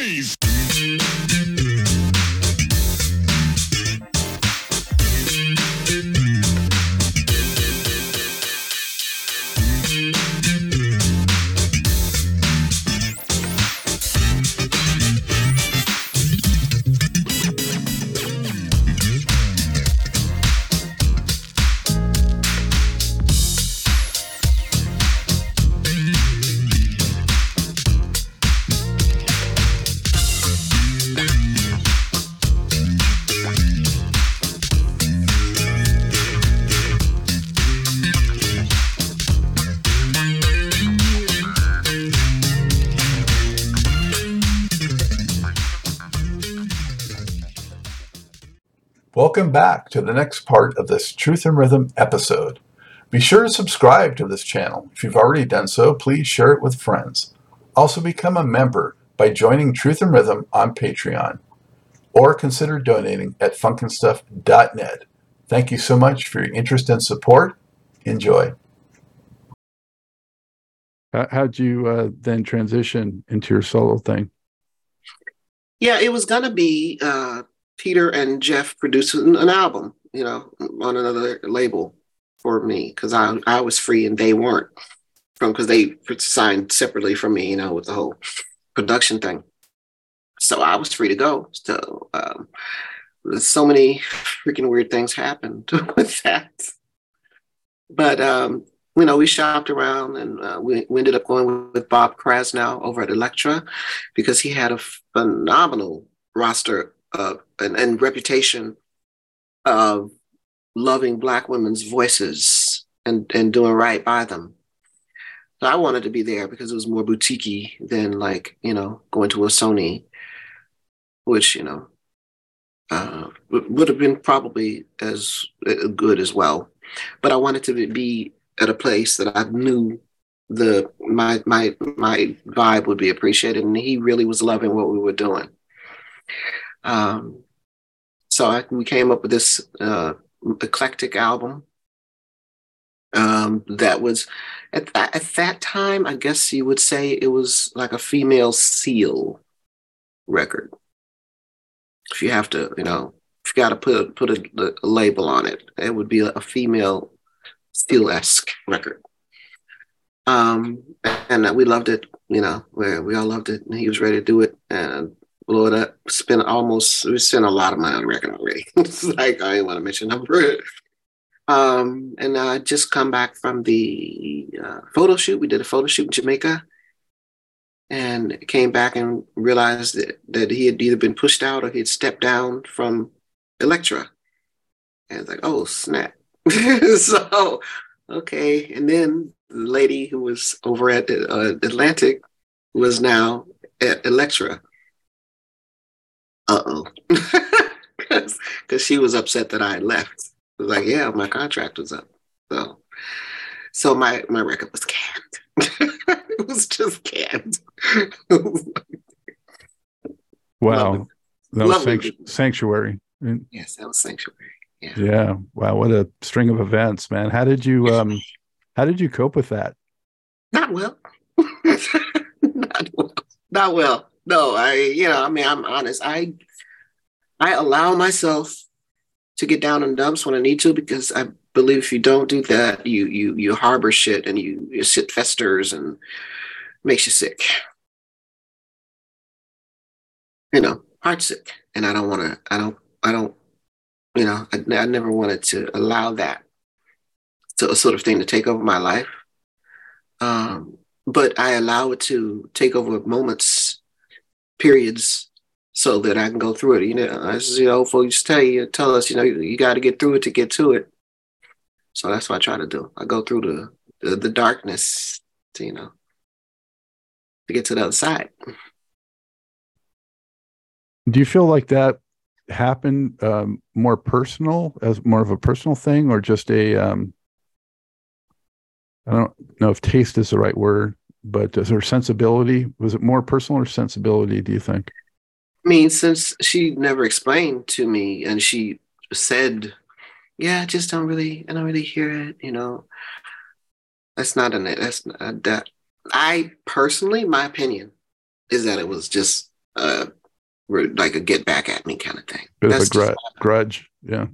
noise! Welcome back to the next part of this Truth in Rhythm episode. Be sure to subscribe to this channel. If you've already done so, please share it with friends. Also, become a member by joining Truth in Rhythm on Patreon or consider donating at funknstuff.net. Thank you so much for your interest and support. Enjoy. How- How'd you uh, then transition into your solo thing? Yeah, it was gonna be uh, Peter and Jeff producing an album, you know, on another label for me because I I was free and they weren't from because they signed separately from me, you know, with the whole production thing. So I was free to go. So um, so many freaking weird things happened with that. But um, you know, we shopped around and uh, we, we ended up going with Bob Krasnow over at Elektra because he had a phenomenal roster uh, and, and reputation of loving Black women's voices and, and doing right by them. So I wanted to be there because it was more boutique than like, you know, going to a Sony, which, you know, uh, would would have been probably as uh, good as well. But I wanted to be at a place that I knew the my my my vibe would be appreciated, and he really was loving what we were doing. Um, so I, we came up with this uh, eclectic album um, that was at, at that time, I guess you would say it was like a female Seal record. If you have to, you know, if you got to put put a, a label on it, it would be a female Seal esque record. Um, and we loved it, you know, we, we all loved it, and he was ready to do it and it up. Spent almost, we spent a lot of money on record already. it's like I didn't want to mention number. Um, and I just come back from the uh, photo shoot. We did a photo shoot in Jamaica, and came back and realized that, that he had either been pushed out or he had stepped down from Elektra. And it's like, oh snap! so okay, and then the lady who was over at uh, Atlantic was now at Elektra. Uh oh, because she was upset that I had left. It was like, yeah, my contract was up. So, so my my record was canned. it was just canned. Wow. Lovely. That was sanctu- sanctuary. Yes, that was sanctuary. Yeah. Yeah. Wow. What a string of events, man. How did you um how did you cope with that? Not well. Not well. Not well. No, I, you know, I mean, I'm honest. I, I allow myself to get down in dumps when I need to because I believe if you don't do that, you you you harbor shit and you your shit festers and makes you sick. You know, heart sick, and I don't want to. I don't. I don't. You know, I, I never wanted to allow that to, a sort of thing to take over my life. Um, but I allow it to take over moments, periods, so that I can go through it. You know, as you know, folks tell you, tell us, you know, you, you got to get through it to get to it. So that's what I try to do. I go through the the, the darkness, to, you know, to get to the other side. Do you feel like that happened um more personal as more of a personal thing or just a um I don't know if taste is the right word, but is there sensibility? Was it more personal or sensibility, do you think? I mean, since she never explained to me and she said, yeah, I just don't really, I don't really hear it, you know. That's not an, that's not that. I personally, my opinion is that it was just uh, like a get back at me kind of thing. Bit That's of a gr- grudge. Yeah.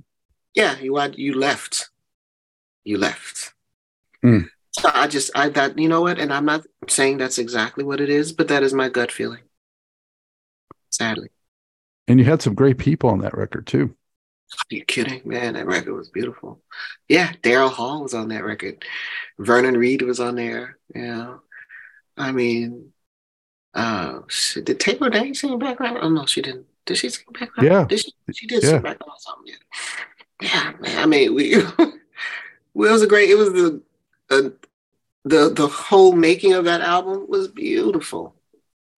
Yeah. You you left. You left. Mm. So I just I thought you know what, and I'm not saying that's exactly what it is, but that is my gut feeling. Sadly. And you had some great people on that record too. Are you kidding, man? That record was beautiful. Yeah, Daryl Hall was on that record. Vernon Reid was on there. Yeah, I mean, uh, did Taylor Dayne sing background? Oh no, she didn't. Did she sing background? Yeah, did she? She did yeah. sing background on something. Yeah, yeah, man. I mean, we. well, it was a great. It was the, uh, the the whole making of that album was beautiful.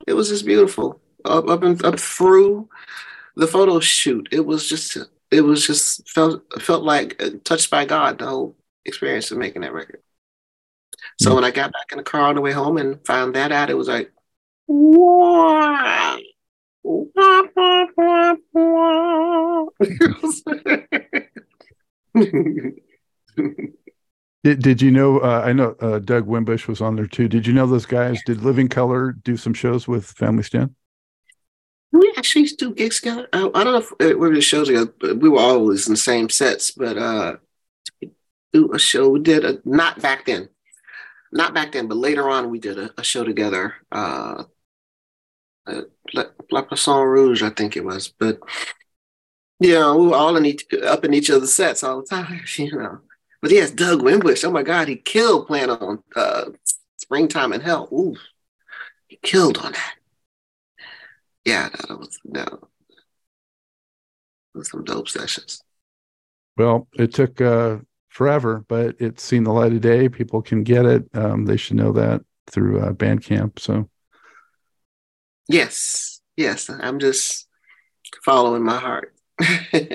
It was just beautiful up up and up through the photo shoot. It was just it was just felt felt like touched by God the whole experience of making that record. So mm when I got back in the car on the way home and found that out, it was like, wow. did, did you know? Uh, I know uh, Doug Wimbish was on there too. Did you know those guys? Did Living Colour do some shows with Family Stand? We actually do gigs together. I, I don't know if we were the shows together. We were always in the same sets, but uh, do a show. We did a not back then, not back then, but later on we did a, a show together. Uh, uh, La Poisson Rouge, I think it was. But you know, we were all in each up in each other's sets all the time. You know, but yes, Doug Wimbish. Oh my God, he killed playing on uh, "Springtime in Hell." Ooh, he killed on that yeah, that was no, some dope sessions. Well, it took uh, forever, but it's seen the light of day. People can get it. Um, they should know that through uh, Bandcamp. So, yes, yes, I'm just following my heart,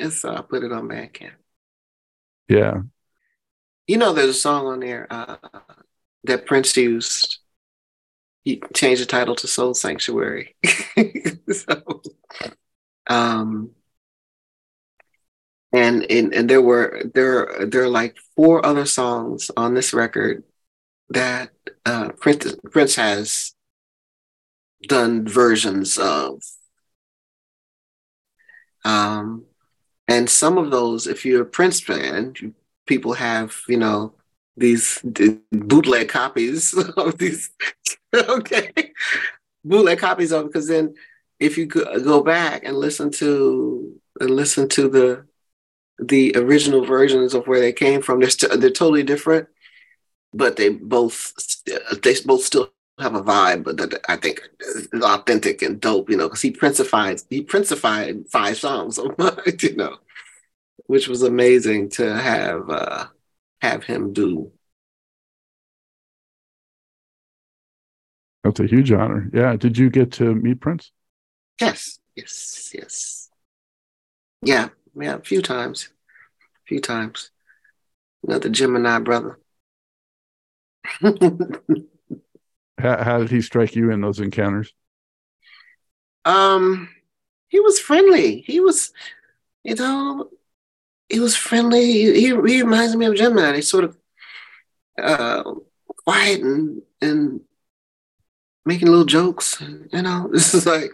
so I put it on Bandcamp. Yeah, you know, there's a song on there uh, that Prince used he changed the title to Soul Sanctuary. so, um, and, and and there were there there are like four other songs on this record that uh, Prince Prince has done versions of. Um, and some of those, if you're a Prince fan, people have you know these bootleg copies of these okay? Bootleg copies of because then if you go back and listen to and listen to the the original versions of where they came from they're, st- they're totally different but they both they both still have a vibe but that i think is authentic and dope you know because he princified he princified five songs you know which was amazing to have uh have him do That's a huge honor. Yeah. Did you get to meet Prince? Yes. Yes. Yes. Yeah. Yeah. A few times. A few times. Another Gemini brother. how, how did he strike you in those encounters? Um, he was friendly. He was, you know, he was friendly. He, he reminds me of Gemini. He's sort of uh, quiet and and making little jokes. You know, this is like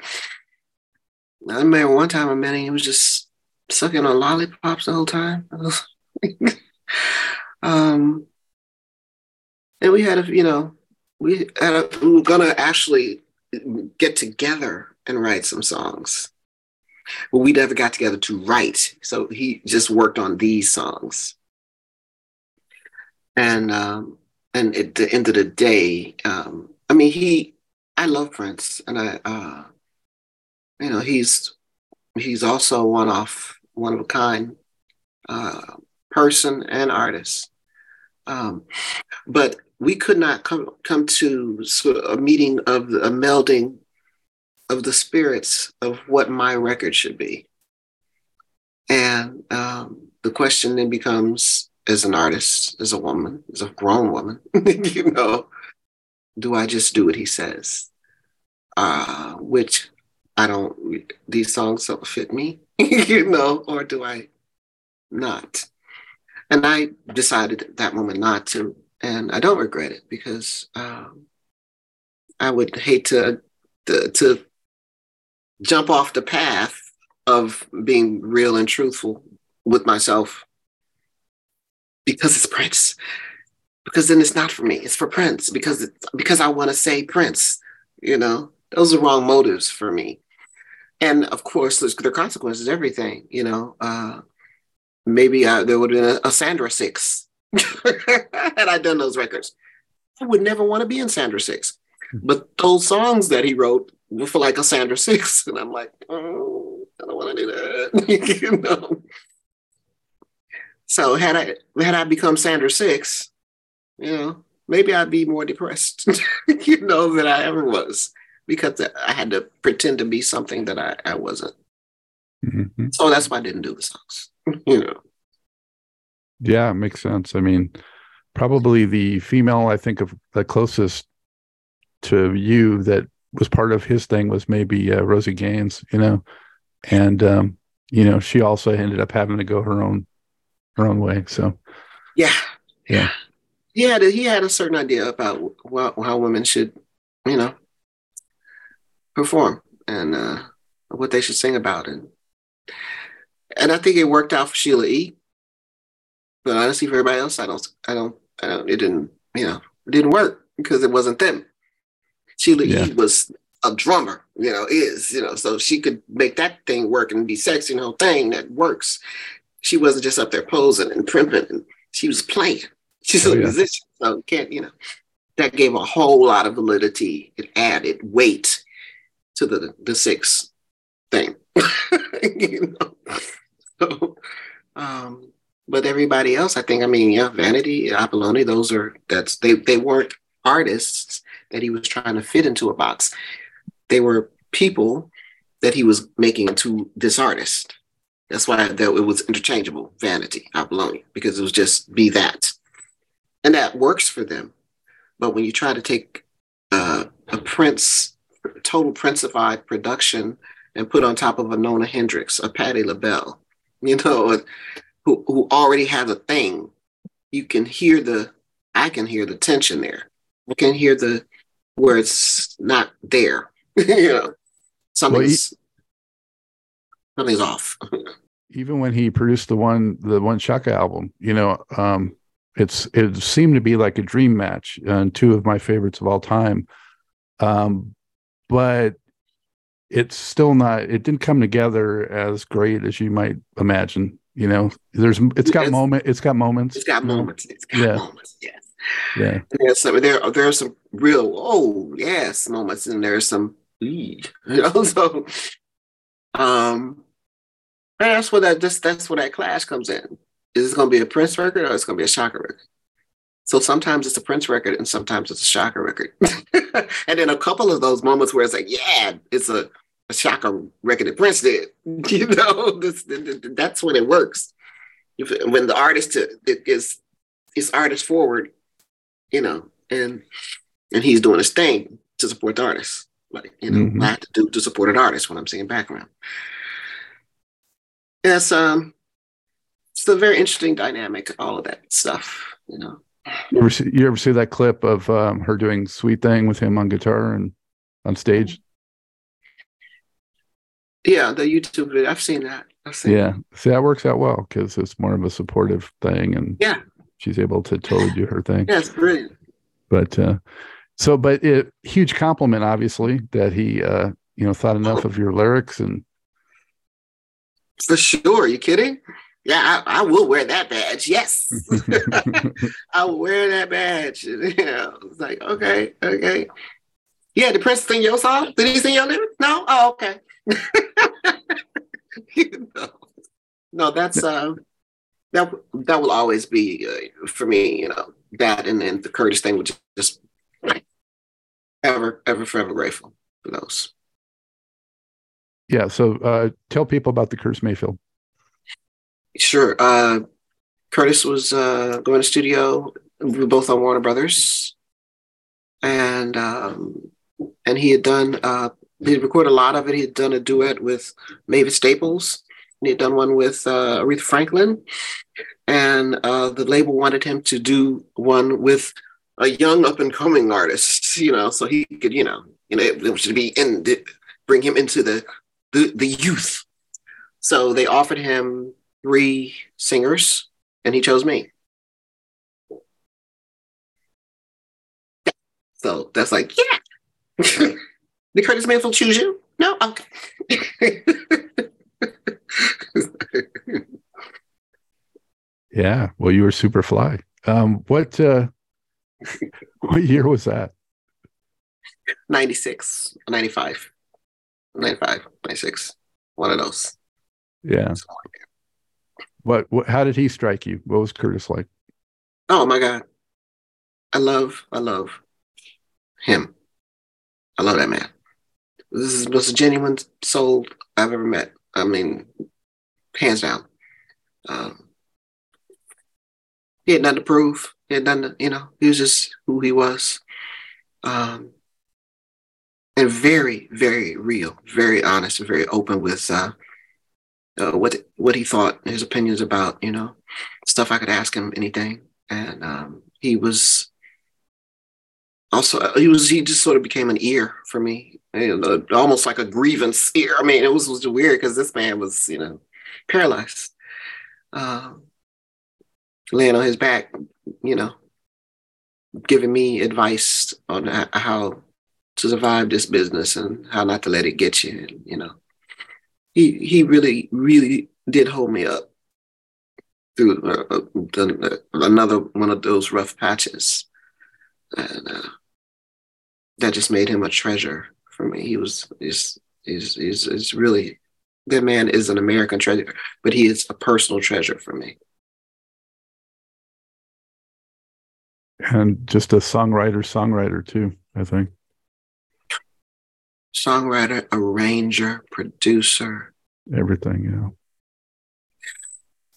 I remember one time I met him, he was just sucking on lollipops the whole time. um, and we had a, you know, we had a, we were gonna actually get together and write some songs. But we never got together to write. So he just worked on these songs. And um, and at the end of the day, um, I mean, he I love Prince, and I, uh, you know, he's he's also one off, one of a kind uh, person and artist. Um, but we could not come come to a meeting of a melding of the spirits of what my record should be. And um, the question then becomes, as an artist, as a woman, as a grown woman, you know, do I just do what he says? Uh, which I don't, these songs don't fit me, you know, or do I not? And I decided at that moment not to. And I don't regret it because um, I would hate to, to, to jump off the path of being real and truthful with myself because it's Prince. Because then it's not for me; it's for Prince. Because it's, because I want to say Prince. You know, those are wrong motives for me. And of course, there's there consequences. Everything. You know, uh, maybe I, there would have been a, a Sandra Six had I done those records. I would never want to be in Sandra Six. But those songs that he wrote for like a Sandra Six, and I'm like, oh, I don't want to do that. you know. So had I had I become Sandra Six, you know, maybe I'd be more depressed, you know, than I ever was because I had to pretend to be something that I, I wasn't. Mm-hmm. So that's why I didn't do the songs, you know. Yeah, makes sense. I mean, probably the female I think of the closest to you that was part of his thing was maybe uh, Rosie Gaines, you know, and um, you know she also ended up having to go her own her own way. So yeah, yeah, he had a, he had a certain idea about how, how women should, you know, perform and uh, what they should sing about, and and I think it worked out for Sheila E. But honestly, for everybody else, I don't, I don't, I don't. It didn't, you know, it didn't work because it wasn't them. Sheila yeah. E. was a drummer, you know, is, you know, so she could make that thing work and be sexy and whole thing that works. She wasn't just up there posing and primping, and she was playing. She's oh, a yeah. musician, so can't, you know, that gave a whole lot of validity. It added weight to the the six thing. you know. So, um, but everybody else, I think, I mean, yeah, Vanity, Apollonia, those are that's they they weren't artists that he was trying to fit into a box. They were people that he was making into this artist. That's why that it was interchangeable, vanity, Apollonia, because it was just be that. And that works for them. But when you try to take uh, a Prince, total Princefied production and put on top of a Nona Hendryx, a Patti LaBelle, you know, who, who already has a thing, you can hear the, I can hear the tension there. I can hear the where it's not there. you know, something's well, he, something's off. even when he produced the one the one Chaka album, you know, um, it's it seemed to be like a dream match and two of my favorites of all time. Um, but it's still not it didn't come together as great as you might imagine you know there's it's got moment it's got moments it's got moments it's got yeah. moments yes yeah. There's some there there are some real oh yes moments and there's some you know so um that's where that just that's where that clash comes in. Is it gonna be a Prince record or it's gonna be a Chaka record? So sometimes it's a Prince record and sometimes it's a Chaka record. and then a couple of those moments where it's like, yeah, it's a, a Chaka record that Prince did. You know, this, that's when it works. When the artist is is artist forward you know, and and he's doing his thing to support the artist. Like, you know, mm-hmm. I have to do to support an artist when I'm singing background. Yes, um, it's a very interesting dynamic, all of that stuff, you know. You ever see, you ever see that clip of um, her doing "Sweet Thing" with him on guitar and on stage? Yeah, the YouTube video. I've seen that. I've seen yeah, that. see, that works out well because it's more of a supportive thing, and yeah, she's able to totally do her thing. Yeah, it's brilliant. But uh, so, but it huge compliment, obviously, that he uh, you know thought enough of your lyrics and. For sure, Are you kidding? Yeah, I, I, will wear that badge. Yes, I will wear that badge. Yeah, it's like okay, okay. Yeah, the Prince sing your song. Did he sing your lyrics? No. Oh, okay. you know. No, that's uh, that that will always be uh, for me, you know, that and then the Curtis thing, which just ever, ever, forever grateful for those. Yeah. So uh, tell people about the Curtis Mayfield. Sure. Uh, Curtis was uh, going to studio. We were both on Warner Brothers, and um, and he had done. Uh, he recorded a lot of it. He had done a duet with Mavis Staples he had done one with uh, Aretha Franklin, and uh, the label wanted him to do one with a young up and coming artist, you know, so he could, you know, you know, it should be in bring him into the the the youth. So they offered him three singers, and he chose me. So that's like, yeah. Did Curtis Mayfield choose you? No? Okay. yeah. Well, you were super fly. Um, what uh what year was that? 96, 95. 95, 96. One of those. Yeah. What, what how did he strike you? What was Curtis like? Oh my God. I love, I love him. I love that man. This is the most genuine soul I've ever met. I mean, hands down. Um, he had nothing to prove. He had nothing to, you know, he was just who he was. Um, and very, very real, very honest, and very open with uh, uh, what what he thought, his opinions about, you know, stuff I could ask him anything. And um, he was also he was he just sort of became an ear for me almost like a grievance ear i mean it was, was weird because this man was you know paralyzed um, laying on his back you know giving me advice on how to survive this business and how not to let it get you and, you know he he really really did hold me up through uh, uh another one of those rough patches and uh, that just made him a treasure for me. He was is is is he's really that man is an American treasure, but he is a personal treasure for me. And just a songwriter, songwriter too, I think. Songwriter, arranger, producer. Everything,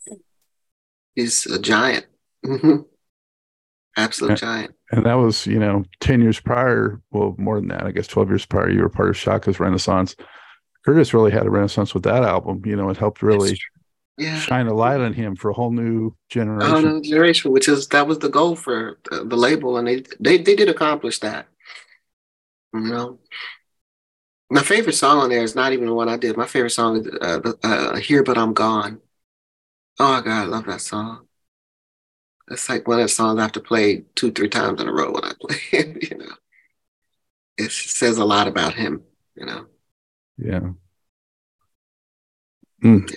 yeah. He's a giant. Mm-hmm. Absolute and, giant. And that was, you know, 10 years prior, well, more than that, I guess 12 years prior, you were part of Chaka's Renaissance. Curtis really had a renaissance with that album. You know, it helped really yeah. shine a light on him for a whole new generation. Whole new generation, which is that was the goal for the, the label, and they, they they did accomplish that. You know, my favorite song on there is not even the one I did. My favorite song is uh, uh, "Here But I'm Gone." Oh God, I love that song. It's like one of the songs I have to play two, three times in a row when I play it, you know. It says a lot about him, you know. Yeah. Mm. yeah.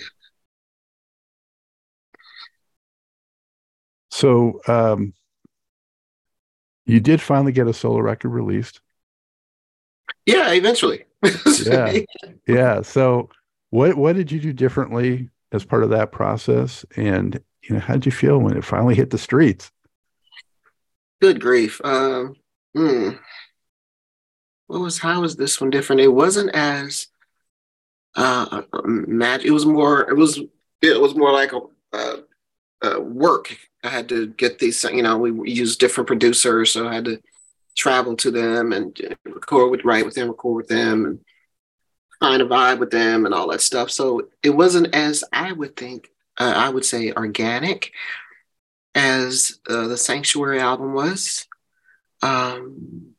So um, you did finally get a solo record released. Yeah, eventually. yeah. Yeah. So what what did you do differently as part of that process? And you know, how did you feel when it finally hit the streets? Good grief. Um, hmm. What was how was this one different? It wasn't as uh magic. It was more. It was. It was more like a, uh, uh, work. I had to get these. You know, we used different producers, so I had to travel to them and record with, write with them, record with them, and find a vibe with them, and all that stuff. So it wasn't as I would think uh, I would say, organic as uh, the Sanctuary album was. Um,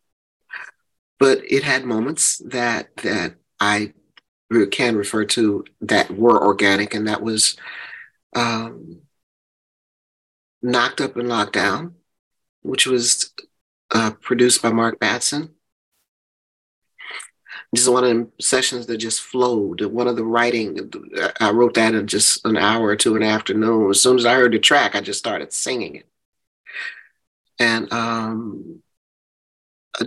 but it had moments that that I can refer to that were organic, and that was um, Knocked Up and Locked Down, which was uh, produced by Mark Batson just one of them sessions that just flowed. One of the writing, I wrote that in just an hour or two in the afternoon. As soon as I heard the track, I just started singing it. And um,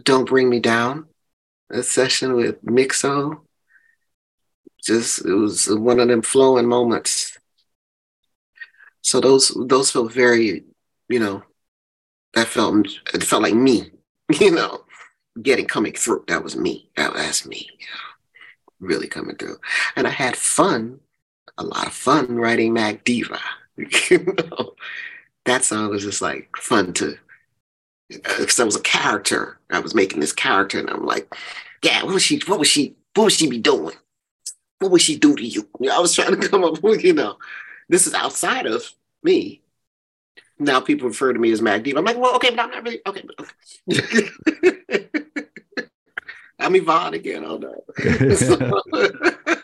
Don't Bring Me Down, a session with Mixo. Just it was one of them flowing moments. So those those felt very, you know, that felt it felt like me, you know getting coming through. That was me. That, was me. really coming through. And I had fun, a lot of fun writing Mack Diva. you know, that song was just like fun to because uh, I was a character. I was making this character, and I'm like, yeah, what was she? What was she? What would she be doing? What would she do to you? I was trying to come up with, you know, this is outside of me. Now people refer to me as Mack Diva. I'm like, well, okay, but I'm not really okay. But okay. I'm Yvonne again. Oh no.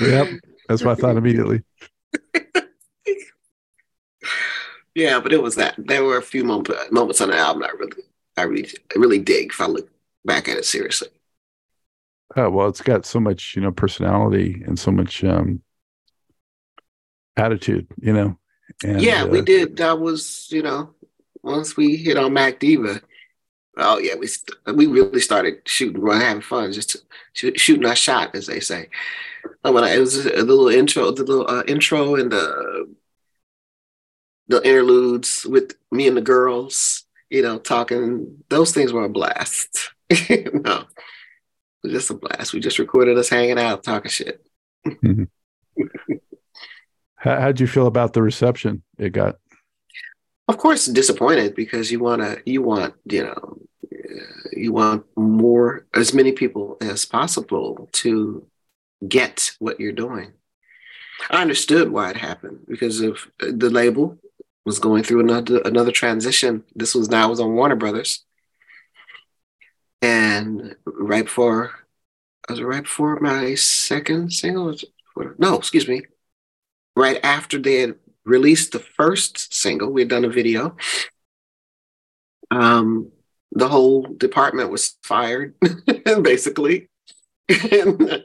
Yep. That's what I thought immediately. yeah, but it was that. There were a few moment, moments on the album I really, I really, I really dig if I look back at it seriously. Oh, well, it's got so much, you know, personality and so much um, attitude, you know. And, yeah, uh, we did. That was, you know, once we hit on Mack Diva, oh yeah, we st- we really started shooting, we're having fun, just shoot, shooting our shot, as they say. And when I, it was a little intro, the little uh, intro and the the interludes with me and the girls, you know, talking. Those things were a blast. no, just a blast. We just recorded us hanging out, talking shit. How, how'd you feel about the reception it got? Of course, disappointed because you want to, you want, you know, you want more, as many people as possible to get what you're doing. I understood why it happened because of uh, the label was going through another another transition. This was now was on Warner Brothers, and right before, was it right before my second single? No, excuse me, right after they had released the first single, we had done a video. Um, the whole department was fired, basically. and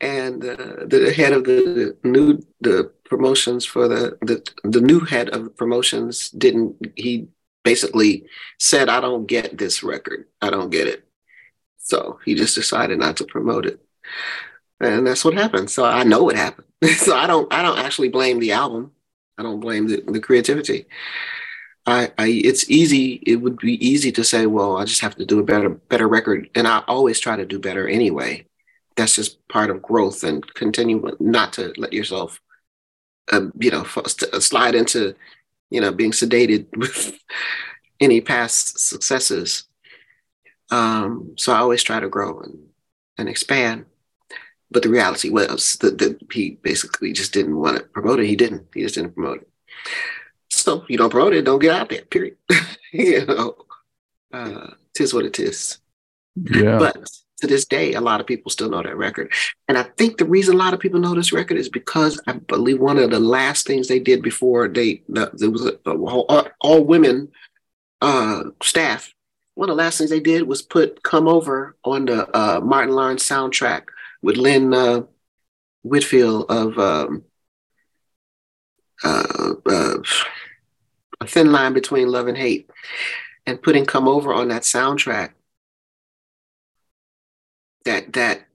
and uh, the head of the new the promotions for the, the the new head of promotions didn't he basically said i don't get this record i don't get it so he just decided not to promote it and that's what happened so i know what happened so i don't i don't actually blame the album. I don't blame the, the creativity. I, I it's easy it would be easy to say well i just have to do a better better record and i always try to do better anyway. That's just part of growth and continue not to let yourself um, you know slide into you know being sedated with any past successes. Um, so i always try to grow and, and expand but the reality was that, that he basically just didn't want to promote it he didn't he just didn't promote it so you don't promote it don't get out there period you know uh, tis what it is Yeah. but to this day, a lot of people still know that record. And I think the reason a lot of people know this record is because I believe one of the last things they did before they the, there was a, a all, all women uh, staff. One of the last things they did was put "Come Over" on the uh, Martin Lawrence soundtrack with Lynn uh, Whitfield of um, uh, uh, "A Thin Line Between Love and Hate," and putting "Come Over" on that soundtrack that that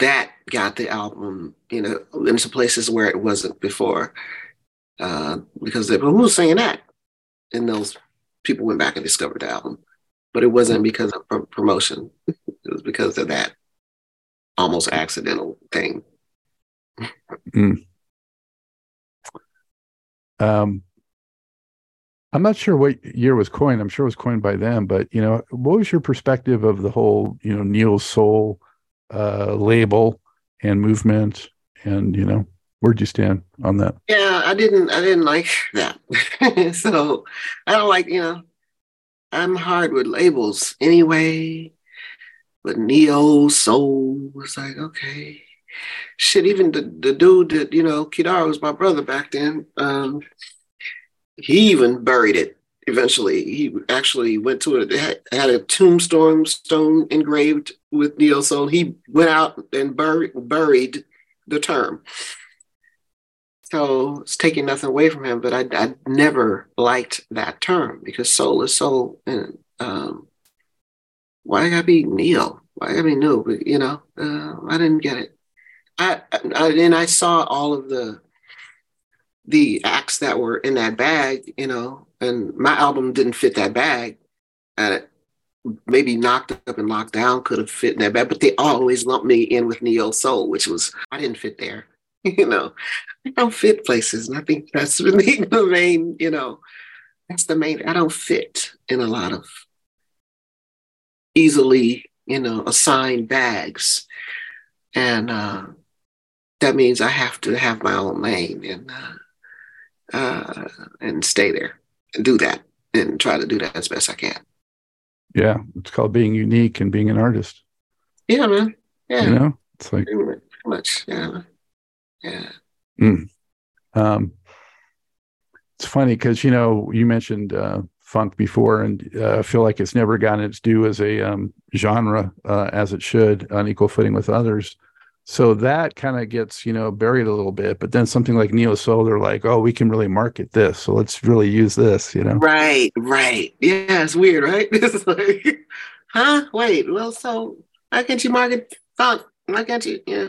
that got the album, you know, into places where it wasn't before. Uh, because they, well, who was saying that? And those people went back and discovered the album. But it wasn't because of pr- promotion. it was because of that almost accidental thing. Mm. Um, I'm not sure what year was coined. I'm sure it was coined by them, but you know, what was your perspective of the whole, you know, Neo Soul uh, label and movement, and you know, where'd you stand on that? Yeah, I didn't I didn't like that. so I don't like, you know, I'm hard with labels anyway. But Neo Soul was like, okay. Shit, even the, the dude that, you know, Kidara was my brother back then. Um, he even buried it eventually. He actually went to it, had, had a tombstone stone engraved with Neo Soul. He went out and bur- buried the term. So it's taking nothing away from him, but I, I never liked that term because soul is soul. And um, why I gotta be Neo? Why gotta be new? But, you know, uh, I didn't get it. I, I and I saw all of the the acts that were in that bag, you know, and my album didn't fit that bag. And maybe knocked up and locked down could have fit in that bag, but they always lumped me in with Neo Soul, which was I didn't fit there. You know, I don't fit places. And I think that's really the main, you know, that's the main I don't fit in a lot of easily, you know, assigned bags. And uh that means I have to have my own lane and uh, uh, and stay there and do that and try to do that as best I can. Yeah, it's called being unique and being an artist. Yeah, man. Yeah. You know, it's like much. Yeah. Yeah. Mm. Um, it's funny because you know you mentioned uh, funk before, and uh, feel like it's never gotten its due as a um, genre uh, as it should on equal footing with others. So that kind of gets you know buried a little bit. But then something like neo soul, they're like, oh, we can really market this, so let's really use this. You know? Right. Right. Yeah. It's weird, right? It's like, huh? Wait. Well, so why can't you market funk? Why can't you? Yeah.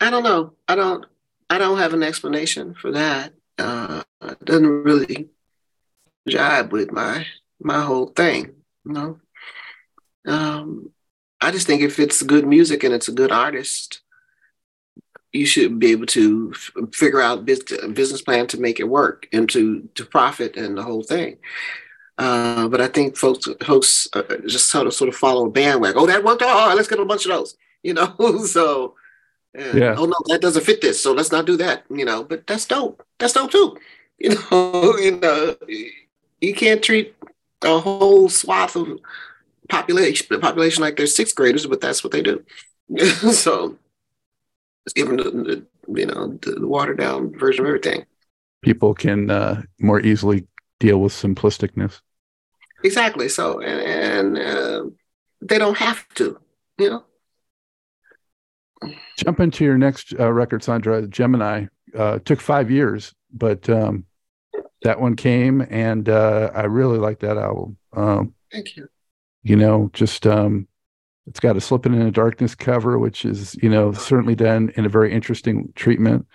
I don't know. I don't. I don't have an explanation for that. Uh, it doesn't really jibe with my my whole thing. You know. Um, I just think if it's good music and it's a good artist, you should be able to f- figure out a business plan to make it work and to to profit and the whole thing. Uh, but I think folks folks uh, just sort of sort of follow a bandwagon. Oh, that worked! Oh, let's get a bunch of those. You know, so yeah. Oh no, that doesn't fit this. So let's not do that. You know, but that's dope. That's dope too. You know, you know, you can't treat a whole swath of population population like they're sixth graders, but that's what they do. so it's given the, the, you know the, the watered down version of everything. People can uh, more easily deal with simplisticness. Exactly. So and, and uh, they don't have to, you know. Jump into your next uh, record, Sandra. Gemini uh, took five years, but um, that one came, and uh, I really like that album. Um, Thank you. You know, just um, it's got a "Slipping in the Darkness" cover, which is you know certainly done in a very interesting treatment,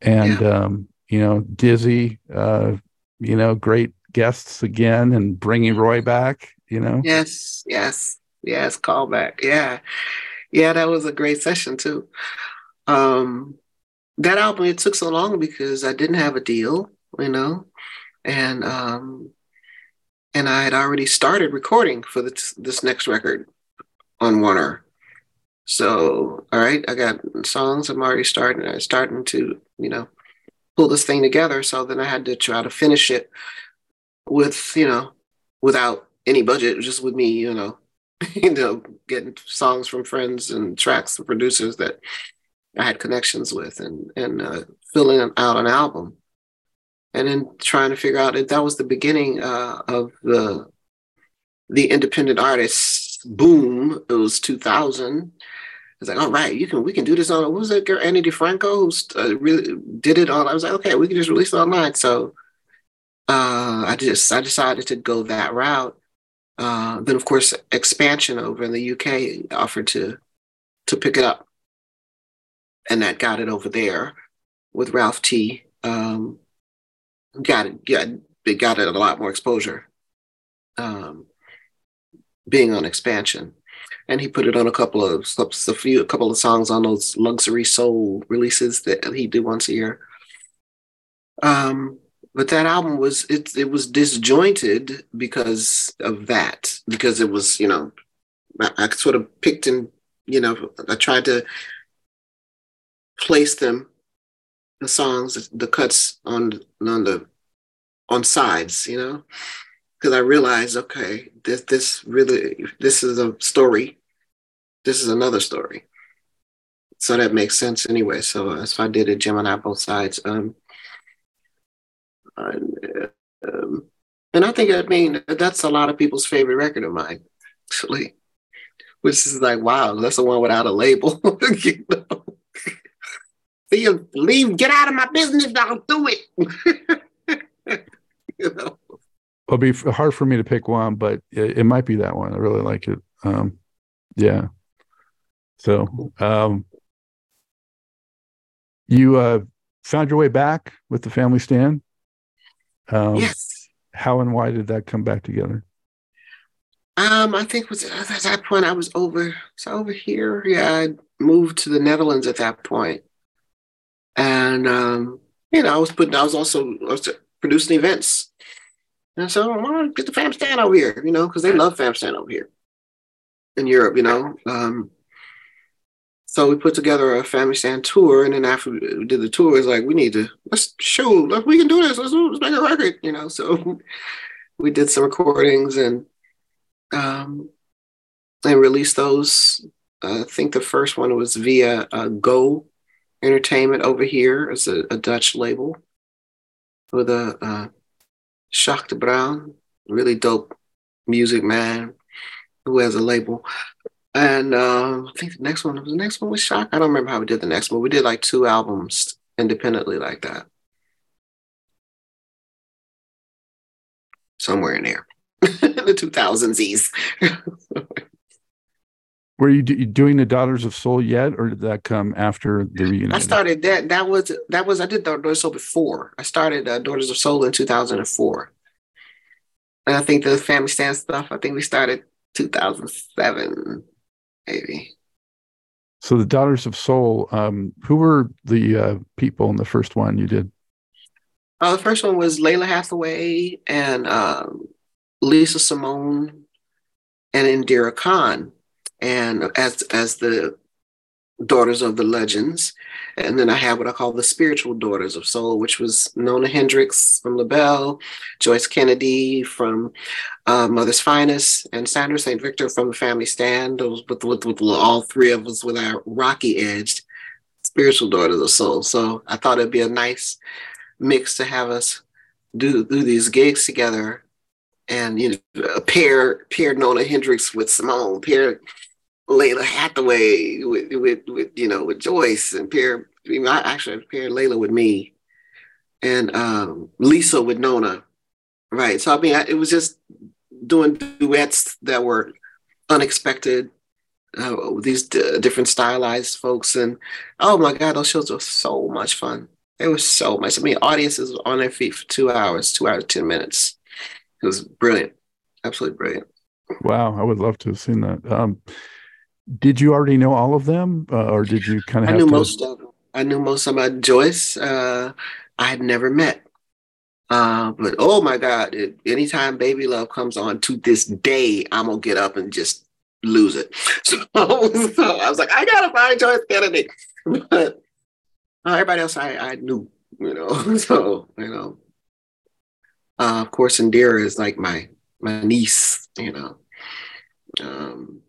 and yeah. um, you know, Dizzy, uh, you know, great guests again, and bringing Roy back. You know, yes, yes, yes, callback, yeah yeah, that was a great session too. Um, that album it took so long because I didn't have a deal, you know, and um, and I had already started recording for this this next record on Warner. So, all right, I got songs. I'm already starting. I'm starting to, you know, pull this thing together. So then I had to try to finish it with, you know, without any budget, just with me, you know, you know, getting songs from friends and tracks and producers that I had connections with and and uh, filling out an album. And then trying to figure out if that was the beginning uh, of the the independent artists boom. It was 2000. It's like, all right, you can we can do this on. What was that girl, Ani DiFranco, who uh, really did it on? I was like, okay, we can just release it online. So uh, I just I decided to go that route uh, then, of course, Expansion over in the UK offered to to pick it up, and that got it over there with Ralph Tee. Um, got it, got it got it a lot more exposure. Um, being on Expansion, and he put it on a couple of a few a couple of songs on those luxury soul releases that he did once a year. Um, but that album was it it was disjointed because of that because it was you know I, I sort of picked and you know I tried to place them the songs the cuts on on the on sides you know because I realized okay this this really this is a story this is another story so that makes sense anyway so that's why I did it Gemini both sides um and, um, and I think, I mean, that's a lot of people's favorite record of mine, actually, which is like, wow, that's the one without a label. you know? Leave, get out of my business, don't do it. you know? It'll be hard for me to pick one, but it, it might be that one. I really like it. Um, yeah. So, um, you uh, found your way back with the family stand. Um, yes. How and why did that come back together? Um, I think was at that point I was over. So over here, yeah, I moved to the Netherlands at that point, and um, you know, I was putting. I was also I was producing events, and so to get the fam stand over here, you know, because they love fam stand over here in Europe, you know. Um, so we put together a family stand tour, and then after we did the tour, it's like we need to let's show like we can do this. Let's, let's make a record, you know. So we did some recordings and um and released those I think the first one was via uh, Go Entertainment over here. It's a, a Dutch label with a uh, Jacques Brown, really dope music man who has a label. And uh, I think the next one was the next one was Shock. I don't remember how we did the next one. We did like two albums independently like that. Somewhere in there. In the 2000s. Were you do- doing the Daughters of Soul yet, or did that come after the reunion? I started that. That was that was I did Daughters of Soul before. I started uh, Daughters of Soul in 2004, and I think the Family Stand stuff. I think we started 2007, maybe. So the Daughters of Soul. Um, who were the uh, people in the first one you did? Uh, the first one was Lalah Hathaway and um, Lisa Simone and Indira Khan and as as the daughters of the legends. And then I have what I call the spiritual daughters of soul, which was Nona Hendryx from LaBelle, Joyce Kennedy from uh, Mother's Finest, and Sandra St. Victor from the Family Stand, those with, with, with all three of us with our rocky edged spiritual daughters of soul. So I thought it'd be a nice mix to have us do, do these gigs together and you know pair pair Nona Hendryx with Simone, pair Lalah Hathaway with, with, with you know with Joyce and pair I actually paired Lalah with me and um, Lisa with Nona, right? So I mean, I, it was just doing duets that were unexpected. Uh, these d- different stylized folks, and oh my God, those shows were so much fun. It was so much. I mean, audiences were on their feet for two hours, two hours, ten minutes. It was brilliant, absolutely brilliant. Wow, I would love to have seen that. Um, did you already know all of them, uh, or did you kind of? I knew to... most of them. I knew most of them. Joyce, uh, I had never met, uh, but oh my God! It, anytime Baby Love comes on, to this day, I'm gonna get up and just lose it. So, so I was like, I gotta find Joyce Kennedy, but uh, everybody else I, I knew, you know. So you know, uh, of course, Indira is like my my niece, you know. Um,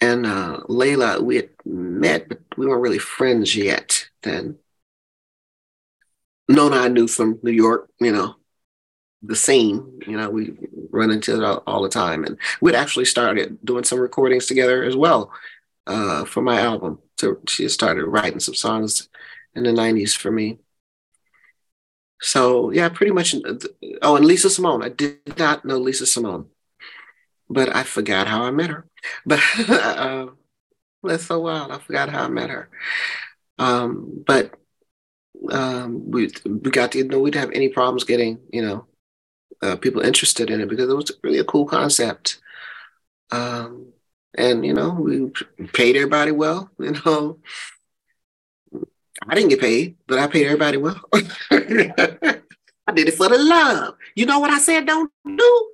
and uh, Lalah, we had met, but we weren't really friends yet then. Nona, I knew from New York, you know, the scene, you know, we run into it all, all the time. And we'd actually started doing some recordings together as well uh, for my album. So she started writing some songs in the 90s for me. So, yeah, pretty much. Uh, oh, and Lisa Simone. I did not know Lisa Simone but I forgot how I met her. But uh, that's so wild. I forgot how I met her. Um, but um, we we got to you know we didn't have any problems getting you know uh, people interested in it because it was really a cool concept. Um, and you know we paid everybody well. You know, I didn't get paid, but I paid everybody well. I did it for the love. You know what I said? Don't do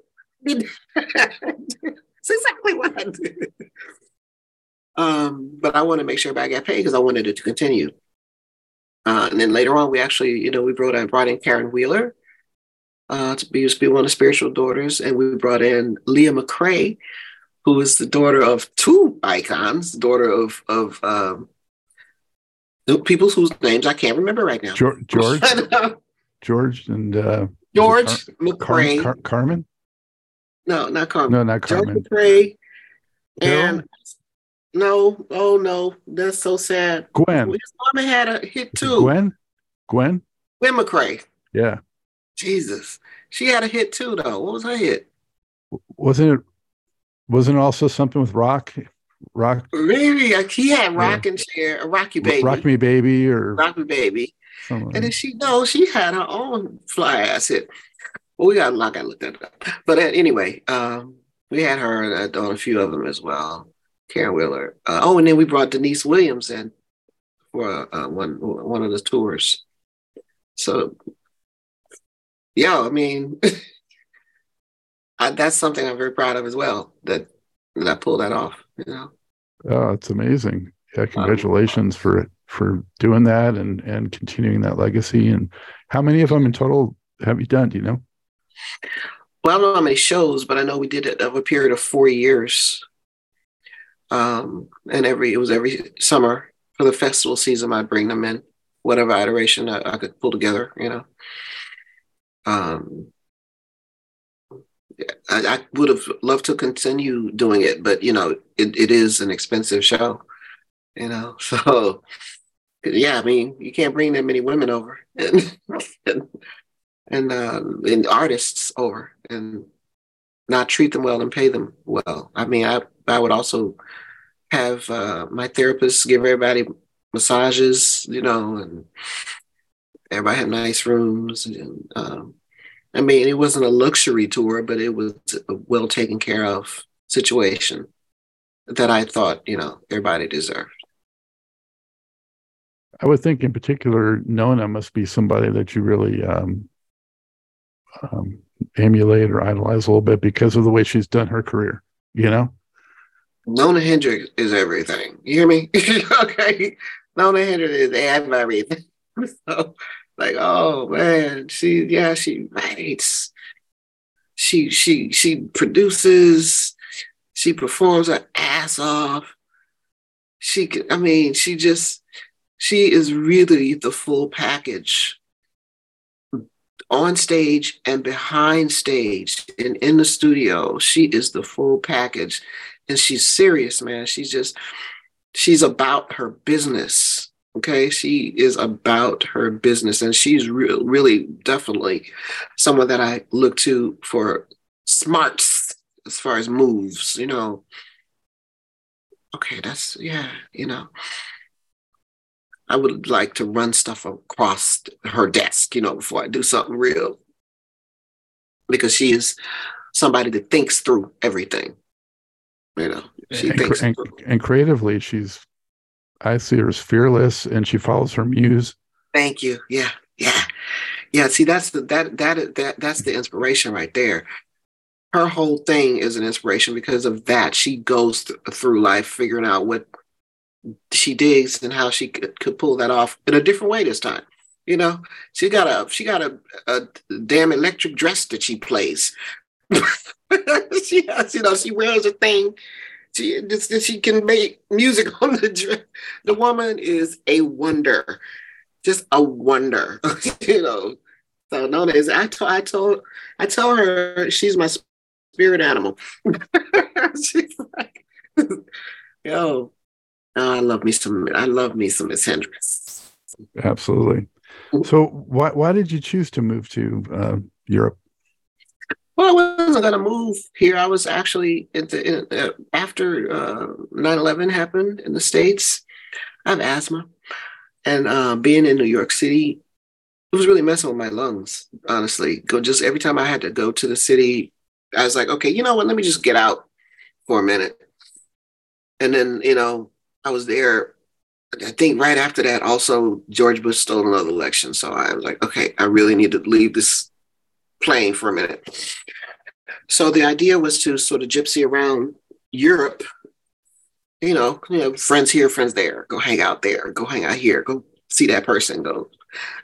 it's exactly what I did. Um, but I want to make sure I got paid because I wanted it to continue. Uh, and then later on, we actually, you know, we brought in, brought in Karen Wheeler uh, to be, to be one of the spiritual daughters, and we brought in Leah McCrae, who is the daughter of two icons, daughter of of um, people whose names I can't remember right now. George, George, George, and uh, George Car- McCrae, Car- Car- Carmen. No, not Carmen. No, not Carmen. George McCrae. And no, oh no, that's so sad. Gwen. His mama had a hit too. Gwen? Gwen? Gwen McCrae. Yeah. Jesus. She had a hit too though. What was her hit? Wasn't it wasn't it also something with rock? Rock Maybe like he had rock yeah. and share Rocky Baby. Rock Me Baby or Rock Me Baby. And then she no, she had her own fly ass hit. Well, we got I got to look that up. But uh, anyway, um, we had her uh, on a few of them as well. Karen Wheeler. Uh, oh, and then we brought Deniece Williams in for uh, one one of the tours. So, yeah, I mean, I, that's something I'm very proud of as well. That that I pulled that off. You know. Oh, it's amazing! Yeah, congratulations um, for for doing that and and continuing that legacy. And how many of them in total have you done? Do you know? Well, I don't know how many shows, but I know we did it over a period of four years. Um, and every it was every summer for the festival season, I'd bring them in, whatever iteration I, I could pull together, you know. Um, I, I, would have loved to continue doing it, but you know, it, it is an expensive show, you know. So yeah, I mean, you can't bring that many women over and and and, um, and artists over and not treat them well and pay them well. I mean, I I would also have uh, my therapist give everybody massages, you know, and everybody had nice rooms. And um, I mean, it wasn't a luxury tour, but it was a well taken care of situation that I thought, you know, everybody deserved. I would think, in particular, Nona must be somebody that you really um, um, emulate or idolize a little bit because of the way she's done her career. You know, Nona Hendryx is everything. You hear me? okay, Nona Hendryx is everything. so, like, oh man, she yeah, she writes, she she she produces, she performs her ass off. She, I mean, she just she is really the full package on stage and behind stage and in the studio. She is the full package. And she's serious, man. She's just, she's about her business. Okay. She is about her business. And she's re- really definitely someone that I look to for smarts as far as moves, you know. Okay, that's, yeah, you know. I would like to run stuff across her desk, you know, before I do something real. Because she is somebody that thinks through everything. You know, she and, thinks and, and, creatively, she's, I see her as fearless and she follows her muse. Thank you. Yeah. Yeah. Yeah. See, that's the, that, that, that, that's the inspiration right there. Her whole thing is an inspiration because of that. She goes th- through life figuring out what she digs and how she could, could pull that off in a different way this time. You know, she got a she got a, a damn electric dress that she plays. she has, you know, she wears a thing. She just she can make music on the dress. The woman is a wonder, just a wonder. you know, so Nona is. I told I told I tell her she's my spirit animal. she's like, yo, Oh, I love me some. I love me some Miss Hendryx. Absolutely. So, why why did you choose to move to uh, Europe? Well, I wasn't going to move here. I was actually the, in, uh, after uh, 9/11 happened in the states. I have asthma, and uh, being in New York City, it was really messing with my lungs. Honestly, go just every time I had to go to the city, I was like, okay, you know what? Let me just get out for a minute, and then you know I was there. I think right after that, also George Bush stole another election. So I was like, okay, I really need to leave this plane for a minute. So the idea was to sort of gypsy around Europe, you know, you know, friends here, friends there, go hang out there, go hang out here, go see that person, go.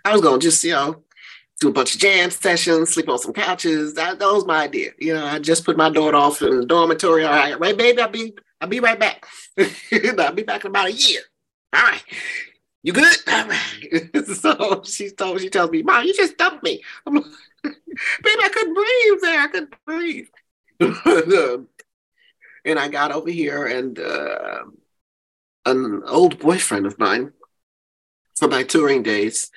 I was going to just, you know, do a bunch of jam sessions, sleep on some couches. That, that was my idea. You know, I just put my daughter off in the dormitory. All right, right, baby, I'll be I'll be right back. I'll be back in about a year. All right. You good? All right. so she told she tells me, Mom, you just dumped me. I'm like, baby, I couldn't breathe there. I couldn't breathe. and I got over here and uh, an old boyfriend of mine for my touring days.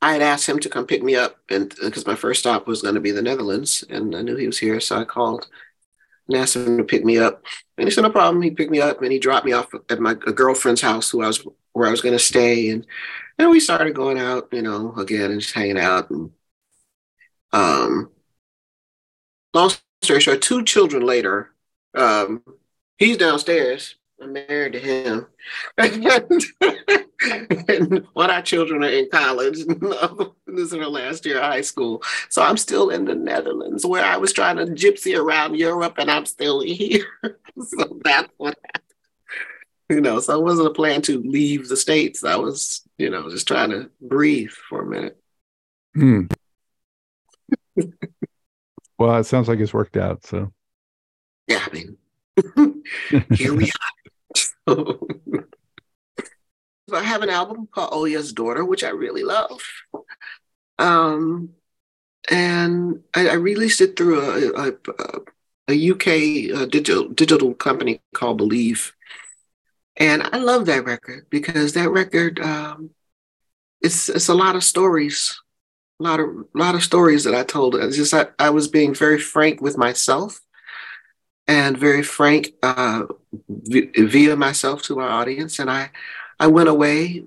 I had asked him to come pick me up, and because my first stop was going to be the Netherlands, and I knew he was here, so I called and asked him to pick me up. And he said, no problem. He picked me up and he dropped me off at my girlfriend's house who I was where I was gonna stay. And and we started going out, you know, again and just hanging out. And um long story short, two children later, um, he's downstairs I'm married to him. and one of our children are in college. this is her last year of high school. So I'm still in the Netherlands where I was trying to gypsy around Europe and I'm still here. so that's what happened. You know, so it wasn't a plan to leave the States. I was, you know, just trying to breathe for a minute. Hmm. well, it sounds like it's worked out. So, yeah, I mean, here we are. I have an album called Oya's Daughter, which I really love. Um, and I, I, released it through a, a, a UK uh, digital digital company called Believe, and I love that record because that record um, it's it's a lot of stories, a lot of lot of stories that I told. It's just I, I was being very frank with myself and very frank uh, via myself to my audience, and I I went away.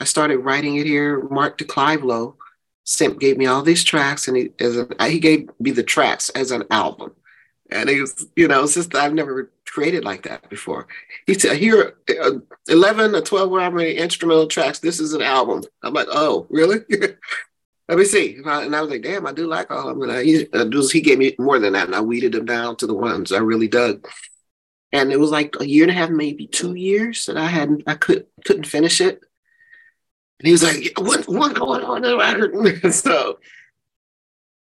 I started writing it here. Mark DeClive sent gave me all these tracks, and he he gave me the tracks as an album. And he was, you know, it's just I've never created like that before. He said, "Here, uh, eleven or twelve, however many instrumental tracks. This is an album." I'm like, "Oh, really?" Let me see. And I was like, "Damn, I do like all of them." And I, he, uh, he gave me more than that, and I weeded them down to the ones I really dug. And it was like a year and a half, maybe two years, that I hadn't, I could couldn't finish it. And he was like, "What, what's going on?" so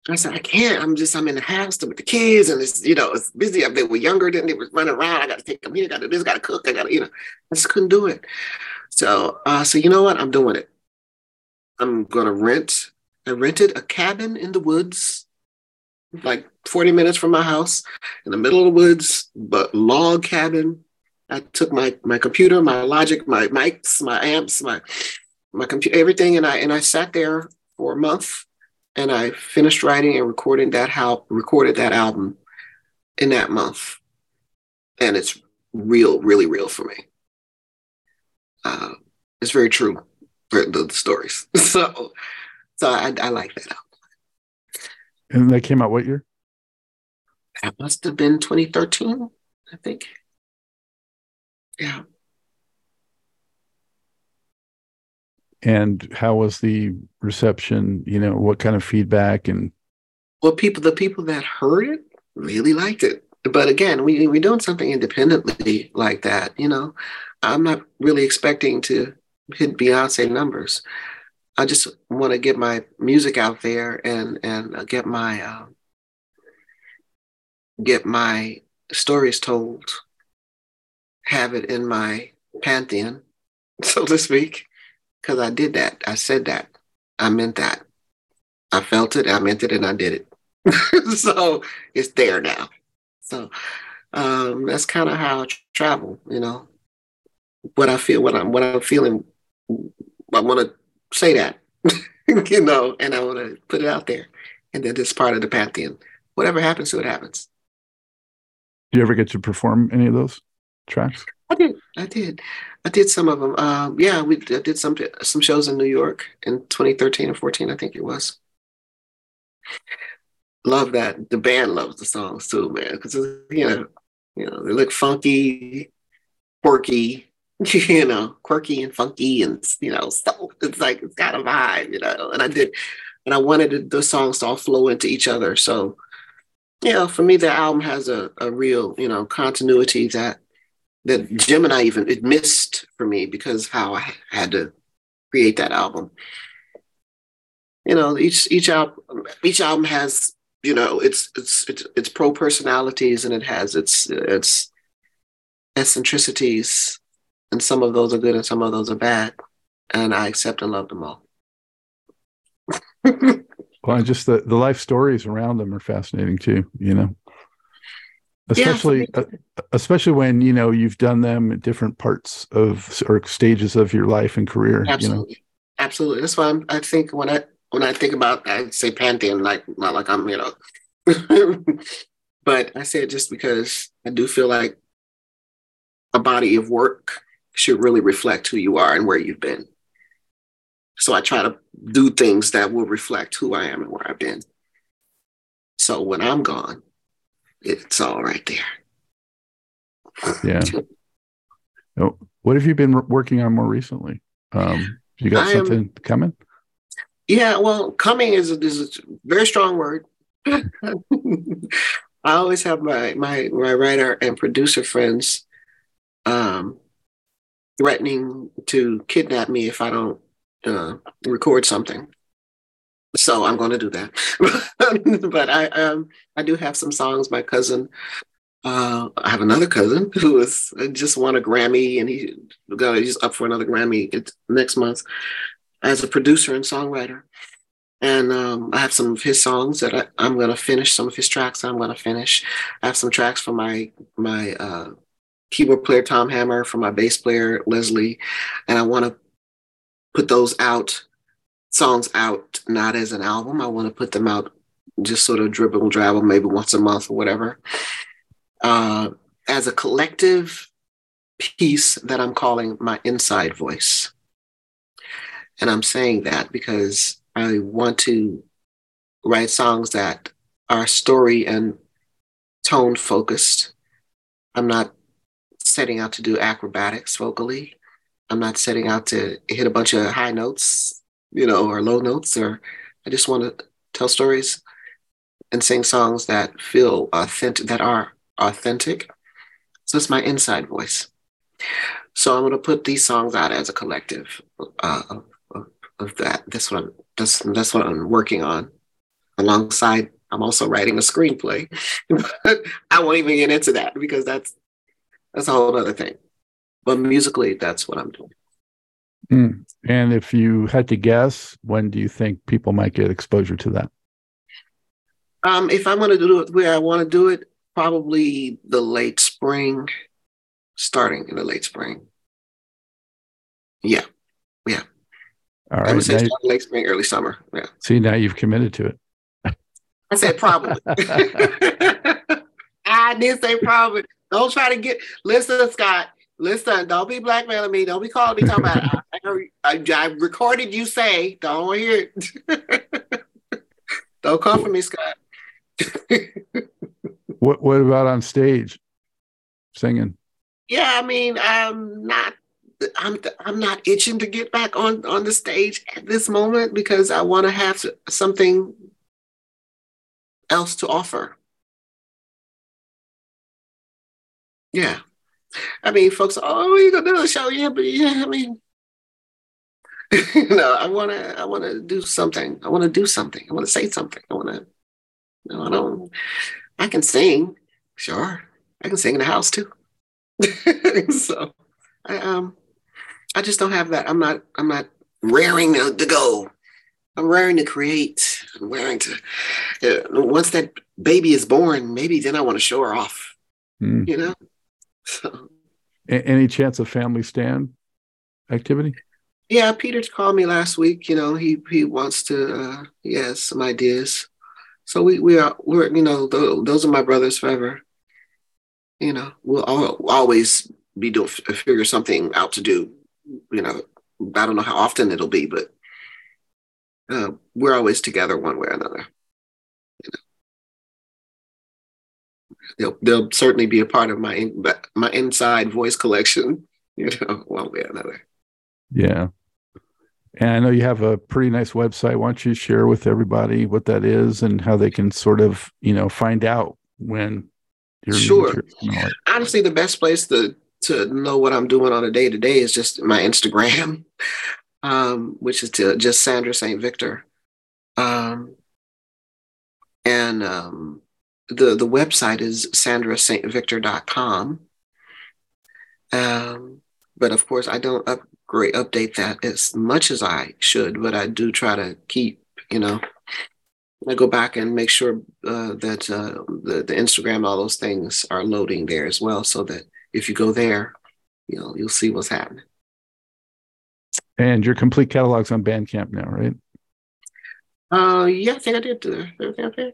I said, I can't. I'm just, I'm in the house with the kids and it's, you know, it's busy. They were younger than they were running around. I got to take them here, I got to this, got to cook. I got to, you know, I just couldn't do it. So, uh, so you know what? I'm doing it. I'm going to rent. I rented a cabin in the woods, like 40 minutes from my house in the middle of the woods, but log cabin. I took my, my computer, my logic, my mics, my amps, my, my computer, everything. And I, and I sat there for a month and I finished writing and recording that how recorded that album in that month, and it's real, really real for me. Uh, it's very true for the, the stories. so, so I, I like that album. And that came out what year? That must have been 2013, I think. Yeah. and how was the reception you know what kind of feedback and well people the people that heard it really liked it but again we, we're doing something independently like that you know i'm not really expecting to hit beyonce numbers i just want to get my music out there and and get my uh, get my stories told have it in my pantheon so to speak because I did that. I said that. I meant that. I felt it. I meant it, and I did it. so it's there now. So um, that's kind of how I travel. You know, what I feel, what I'm, what I'm feeling. I want to say that, you know, and I want to put it out there, and then it's part of the pantheon. Whatever happens to it happens. Do you ever get to perform any of those tracks? I did. I did. I did some of them. Um, yeah, we I did some some shows in New York in 2013 and 14, I think it was. Love that. The band loves the songs too, man, because you know, you know, they look funky, quirky, you know, quirky and funky, and you know, so it's like it's got a vibe, you know. And I did, and I wanted the songs to all flow into each other. So, you know, for me, the album has a, a real, you know, continuity that that Gemini even it missed for me because how I had to create that album. You know, each each album each album has you know its its its, its pro personalities and it has its its eccentricities, and some of those are good and some of those are bad, and I accept and love them all. well, just the the life stories around them are fascinating too. You know especially yeah, uh, especially when you know you've done them at different parts of or stages of your life and career absolutely you know? absolutely that's why I'm, i think when i when i think about i say pantheon like not like i'm you know but i say it just because i do feel like a body of work should really reflect who you are and where you've been so i try to do things that will reflect who i am and where i've been so when i'm gone it's all right there. Yeah. oh, what have you been working on more recently? Um, you got am, something coming? Yeah, well, coming is a, is a very strong word. I always have my my my writer and producer friends um, threatening to kidnap me if I don't uh, record something so I'm going to do that. but I um I do have some songs. My cousin Uh, I have another cousin who is just won a Grammy, and he he's up for another Grammy next month as a producer and songwriter. And um, I have some of his songs that I, am going to finish. Some of his tracks I'm going to finish. I have some tracks for my my uh, keyboard player Tom Hammer, for my bass player Leslie, and I want to put those out, songs out, not as an album. I want to put them out just sort of dribble and drabble, maybe once a month or whatever uh, as a collective piece that I'm calling my inside voice. And I'm saying that because I want to write songs that are story and tone focused. I'm not setting out to do acrobatics vocally. I'm not setting out to hit a bunch of high notes, you know, or low notes, or I just want to tell stories and sing songs that feel authentic, that are authentic. So it's my inside voice. So I'm going to put these songs out as a collective uh, of, of, that. What I'm. That's that's what I'm working on. Alongside, I'm also writing a screenplay, but I won't even get into that because that's that's a whole other thing. But musically, that's what I'm doing. Mm. And if you had to guess, when do you think people might get exposure to that? Um, if I'm going to do it where I want to do it, probably the late spring, starting in the late spring. Yeah, yeah. All right. I would say you, late spring, early summer. Yeah. See, now you've committed to it. I said probably. I did say probably. Don't try to get. Listen, Scott. Listen. Don't be blackmailing me. Don't be calling me talking about. I, I, I, recorded you say. Don't hear it. don't come for me, Scott. What What about on stage, singing? Yeah, I mean, I'm not. I'm I'm not itching to get back on on the stage at this moment because I want to have something else to offer. Yeah, I mean, folks, oh, you gonna do a show? Yeah, but yeah, I mean, you know, I want to, I want to do something. I want to do something. I want to say something. I want to. No, I don't. I can sing, sure. I can sing in the house too. so I um I just don't have that. I'm not I'm not raring to, to go. I'm raring to create. I'm raring to uh, once that baby is born, maybe then I want to show her off. Mm. You know? Any chance of family stand activity? Yeah, Peter called me last week. You know, he he wants to. Uh, he has some ideas. So we we are we're you know those are my brothers forever. You know we'll always be doing figure something out to do. You know I don't know how often it'll be, but uh, we're always together one way or another. They'll they'll certainly be a part of my my inside voice collection. You know one way or another. Yeah. And I know you have a pretty nice website. Why don't you share with everybody what that is and how they can sort of, you know, find out when you're sure. Honestly, the best place to to know what I'm doing on a day to day is just my Instagram, um, which is to just Sandra St. Victor. Um, and um, the the website is sandrastvictor.com. Um, but of course, I don't up, great update that as much as I should, but I do try to keep, you know, I go back and make sure uh, that uh, the, the Instagram, all those things are loading there as well, so that if you go there, you know, you'll see what's happening. And your complete catalog's on Bandcamp now, right? Uh, yeah, I think I did. I,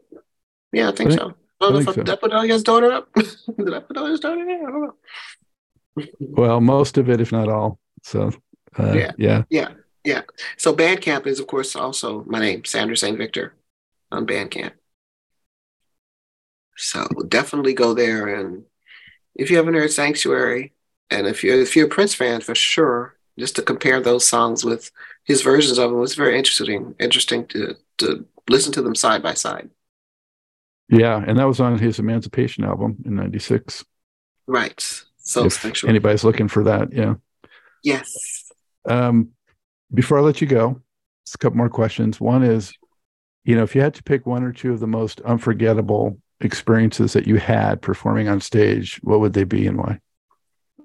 yeah, I think, think so. I don't know if I, so. did I put Oya's daughter up. did I put Oya's daughter? I don't know. well, most of it, if not all. So uh, yeah, yeah, yeah, yeah. So Bandcamp is, of course, also my name, Sandra St. Victor, on Bandcamp. So definitely go there, and if you haven't heard Sanctuary, and if you're if you're a Prince fan, for sure, just to compare those songs with his versions of them was very interesting. Interesting to to listen to them side by side. Yeah, and that was on his Emancipation album in '96. Right. So if anybody's looking for that, yeah. Yes. Um, before I let you go, just a couple more questions. One is, you know, if you had to pick one or two of the most unforgettable experiences that you had performing on stage, what would they be and why?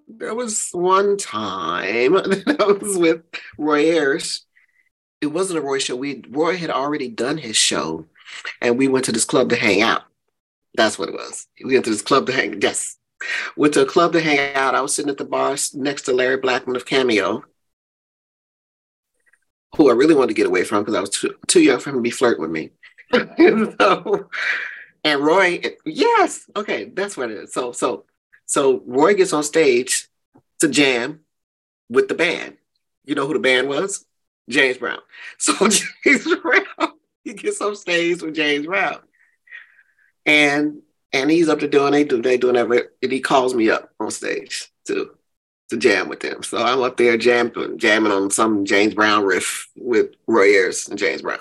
There was one time that I was with Roy Ayers. It wasn't a Roy show. We Roy had already done his show, and we went to this club to hang out. That's what it was. We went to this club to hang. Yes, went to a club to hang out. I was sitting at the bar next to Larry Blackmon of Cameo, who I really wanted to get away from because I was too, too young for him to be flirting with me. so, and Roy, yes, okay, that's what it is. So, so, so Roy gets on stage to jam with the band. You know who the band was? James Brown. So James Brown, he gets on stage with James Brown, and and he's up to doing they do they doing that, and he calls me up on stage to to jam with them. So I'm up there jamming jamming on some James Brown riff with Roy Ayers and James Brown.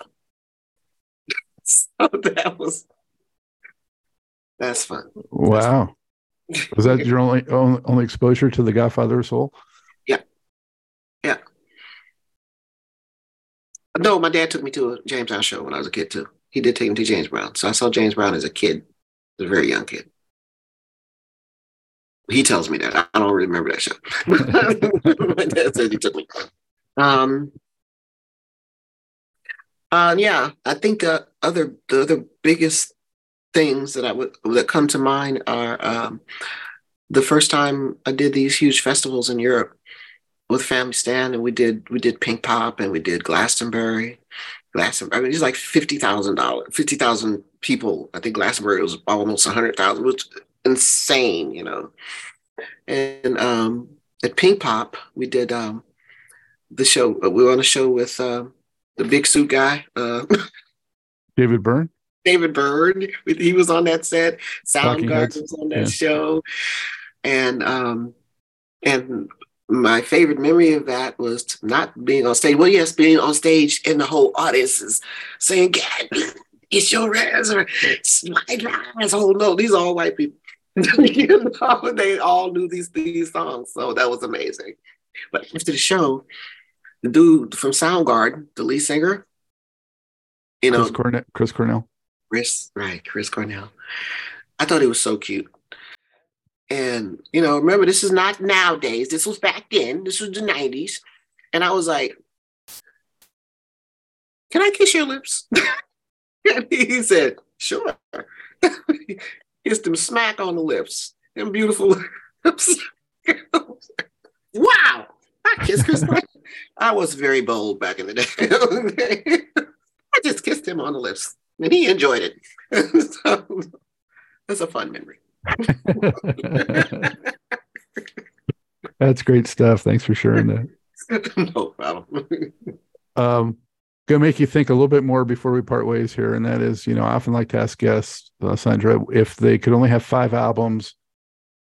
so that was that's fun. Wow. Was that your only, only only exposure to the Godfather of Soul? Yeah. Yeah. No, my dad took me to a James Brown show when I was a kid too. He did take me to James Brown. So I saw James Brown as a kid, as a very young kid. He tells me that. I don't remember that show. my dad said he took me. Um, uh, yeah, I think the other the other biggest things that I would that come to mind are um, the first time I did these huge festivals in Europe with Family Stand, and we did we did Pinkpop and we did Glastonbury. Glastonbury, I mean, it's like fifty thousand dollars, fifty thousand people. I think Glastonbury was almost a hundred thousand, which insane, you know. And um, at Pinkpop, we did um, the show. We were on a show with uh, the big suit guy, uh, David Byrne. David Byrne. He was on that set. Soundgarden was on that yeah. show, and um, and my favorite memory of that was not being on stage. Well, yes, being on stage and the whole audience is saying, "God, it's your ass," or "Slide rise." Oh no, these are all white people. you know, they all knew these these songs, so that was amazing. But after the show, the dude from Soundgarden, the lead singer, you know, Chris Cornell. Chris Cornell. Chris, right, Chris Cornell. I thought he was so cute. And, you know, remember, this is not nowadays. This was back then. This was the 90s. And I was like, Can I kiss your lips? he said, Sure. Kissed him smack on the lips. Them beautiful lips. wow. I kissed Chris. I was very bold back in the day. I just kissed him on the lips and he enjoyed it. so that's a fun memory. That's great stuff. Thanks for sharing that. no problem. um, gonna make you think a little bit more before we part ways here, and that is, you know, I often like to ask guests, uh, Sandra, if they could only have five albums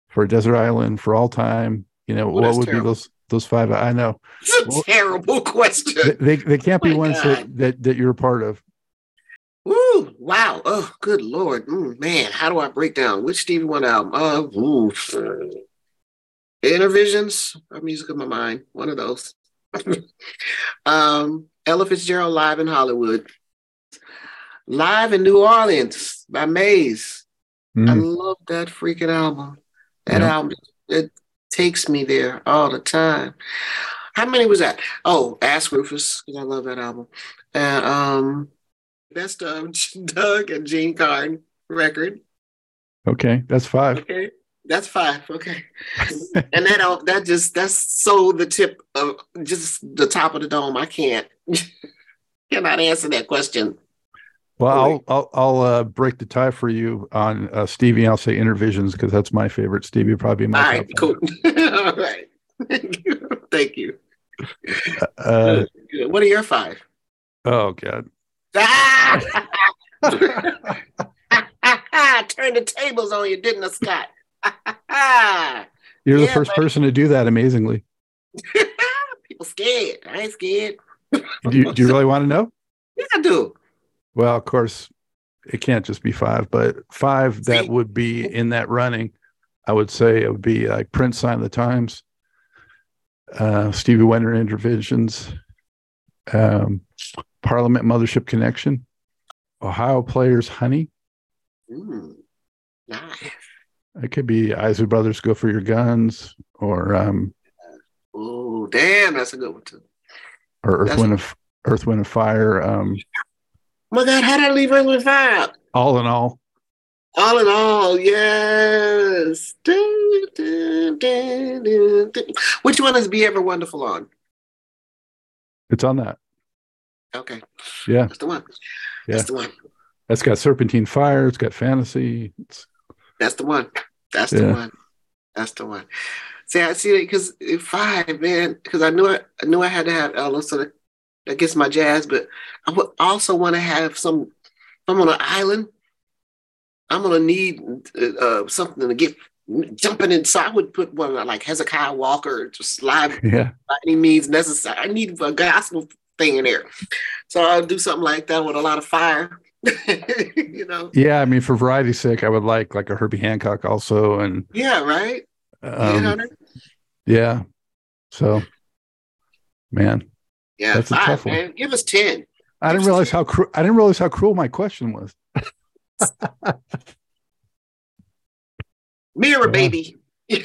for Desert Island for all time, you know, well, what would terrible. be those those five? I know. It's a well, terrible question. They they can't oh be ones that, that that you're a part of. Ooh, wow. Oh, good Lord. Mm, man, how do I break down which Stevie Wonder album? Uh, ooh. Innervisions, or Music of My Mind, one of those. um, Ella Fitzgerald live in Hollywood. Live in New Orleans by Maze. Mm. I love that freaking album. That yeah. album, it takes me there all the time. How many was that? Oh, Ask Rufus, because I love that album. And um, best of Doug and Jean Carn record. Okay, that's five. Okay, that's five. Okay, and that all, that just that's so the tip of just the top of the dome. I can't cannot answer that question. Well, I'll I'll, I'll uh, break the tie for you on uh, Stevie. I'll say Innervisions because that's my favorite. Stevie probably my. All right, cool. All right, thank you. Thank you. Uh, what are your five? Oh God. Ah! Turn the tables on you, didn't I, Scott? You're yeah, the first buddy. person to do that, amazingly. People scared. I ain't scared. do, you, do you really want to know? Yeah, I do. Well, of course, it can't just be five, but five that would be in that running. I would say it would be like Prince Sign of the Times, uh, Stevie Wonder Innervisions, um, Parliament Mothership Connection, Ohio Players Honey, mm. Nice. It could be Isley Brothers Go for Your Guns or um Oh, damn, that's a good one too. or Earth That's- Wind of Earth Wind of Fire. Um Oh my God, how did I leave Earth with Fire? all in all. All in all, yes. Dun, dun, dun, dun, dun. Which one is Be Ever Wonderful on? It's on that. Okay, Yeah. that's the one. Yeah. That's the one. That's got Serpentine Fire, it's got fantasy. It's That's the one. That's the Yeah. one. That's the one. See, I see it because five, man. Because I knew I, I knew I had to have Ella, so that, that gets my jazz. But I would also want to have some. If I'm on an island, I'm gonna need uh, something to get jumping in. So I would put one like Hezekiah Walker, just live yeah. by any means necessary. I need a gospel thing in there. So I'll do something like that with a lot of fire. you know? Yeah, I mean for variety's sake, I would like like a Herbie Hancock also and Yeah, right. um, yeah. So man, yeah. that's a tough one. man. Give us ten. I didn't realize how cru- I didn't realize how cruel my question was. Mirror baby.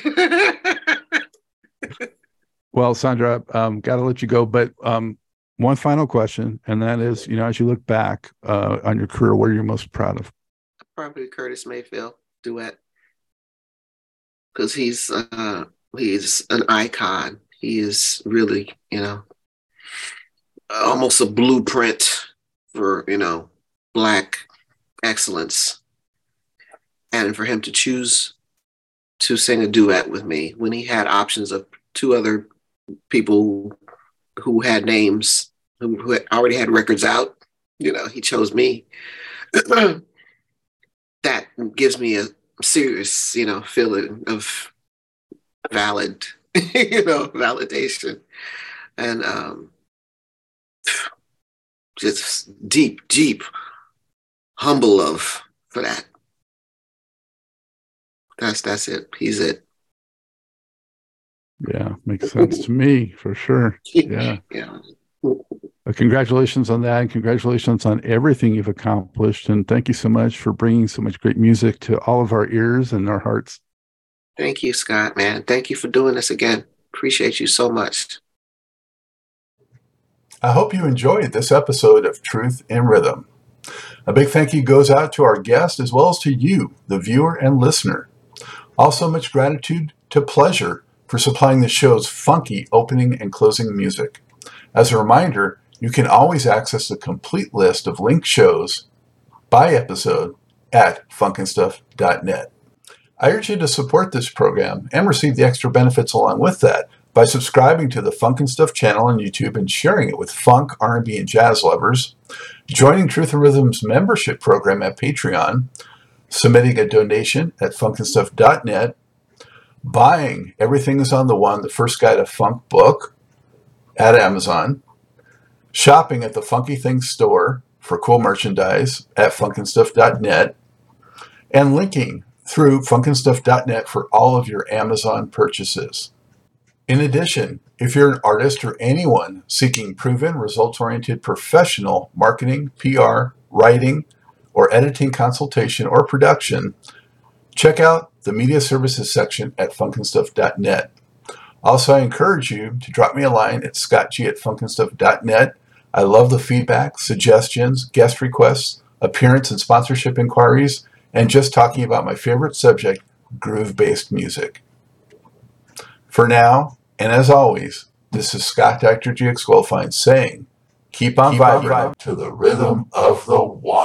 Well, Sandra, um, got to let you go, but um, one final question, and that is, you know, as you look back uh, on your career, what are you most proud of? Probably Curtis Mayfield duet. Because he's uh he's an icon. He is really, you know, almost a blueprint for, you know, black excellence. And for him to choose to sing a duet with me when he had options of two other people who had names who, who had already had records out, you know, he chose me. that gives me a serious, you know, feeling of valid, you know, validation. And um just deep, deep, humble love for that. That's that's it. He's it. Yeah, makes sense to me for sure. Yeah. yeah. Uh, congratulations on that, and congratulations on everything you've accomplished. And thank you so much for bringing so much great music to all of our ears and our hearts. Thank you, Scott, man. Thank you for doing this again. Appreciate you so much. I hope you enjoyed this episode of Truth in Rhythm. A big thank you goes out to our guest as well as to you, the viewer and listener. Also, much gratitude to Pleasure for supplying the show's funky opening and closing music. As a reminder, you can always access the complete list of linked shows by episode at funknstuff.net. I urge you to support this program and receive the extra benefits along with that by subscribing to the Funk and Stuff channel on YouTube and sharing it with funk, R&B, and jazz lovers, joining Truth in Rhythm's membership program at Patreon, submitting a donation at funknstuff.net, buying Everything is on the One, the first guide to funk book at Amazon, shopping at the Funky Things store for cool merchandise at funknstuff.net, and linking through funknstuff.net for all of your Amazon purchases. In addition, if you're an artist or anyone seeking proven, results oriented professional marketing, PR, writing, or editing consultation or production, check out the media services section at funknstuff.net. Also, I encourage you to drop me a line at scottg at funknstuff.net. I love the feedback, suggestions, guest requests, appearance and sponsorship inquiries, and just talking about my favorite subject, groove based music. For now, and as always, this is Scott Dr. GX Goldfine saying, keep on Keep on vibing to the rhythm of the one.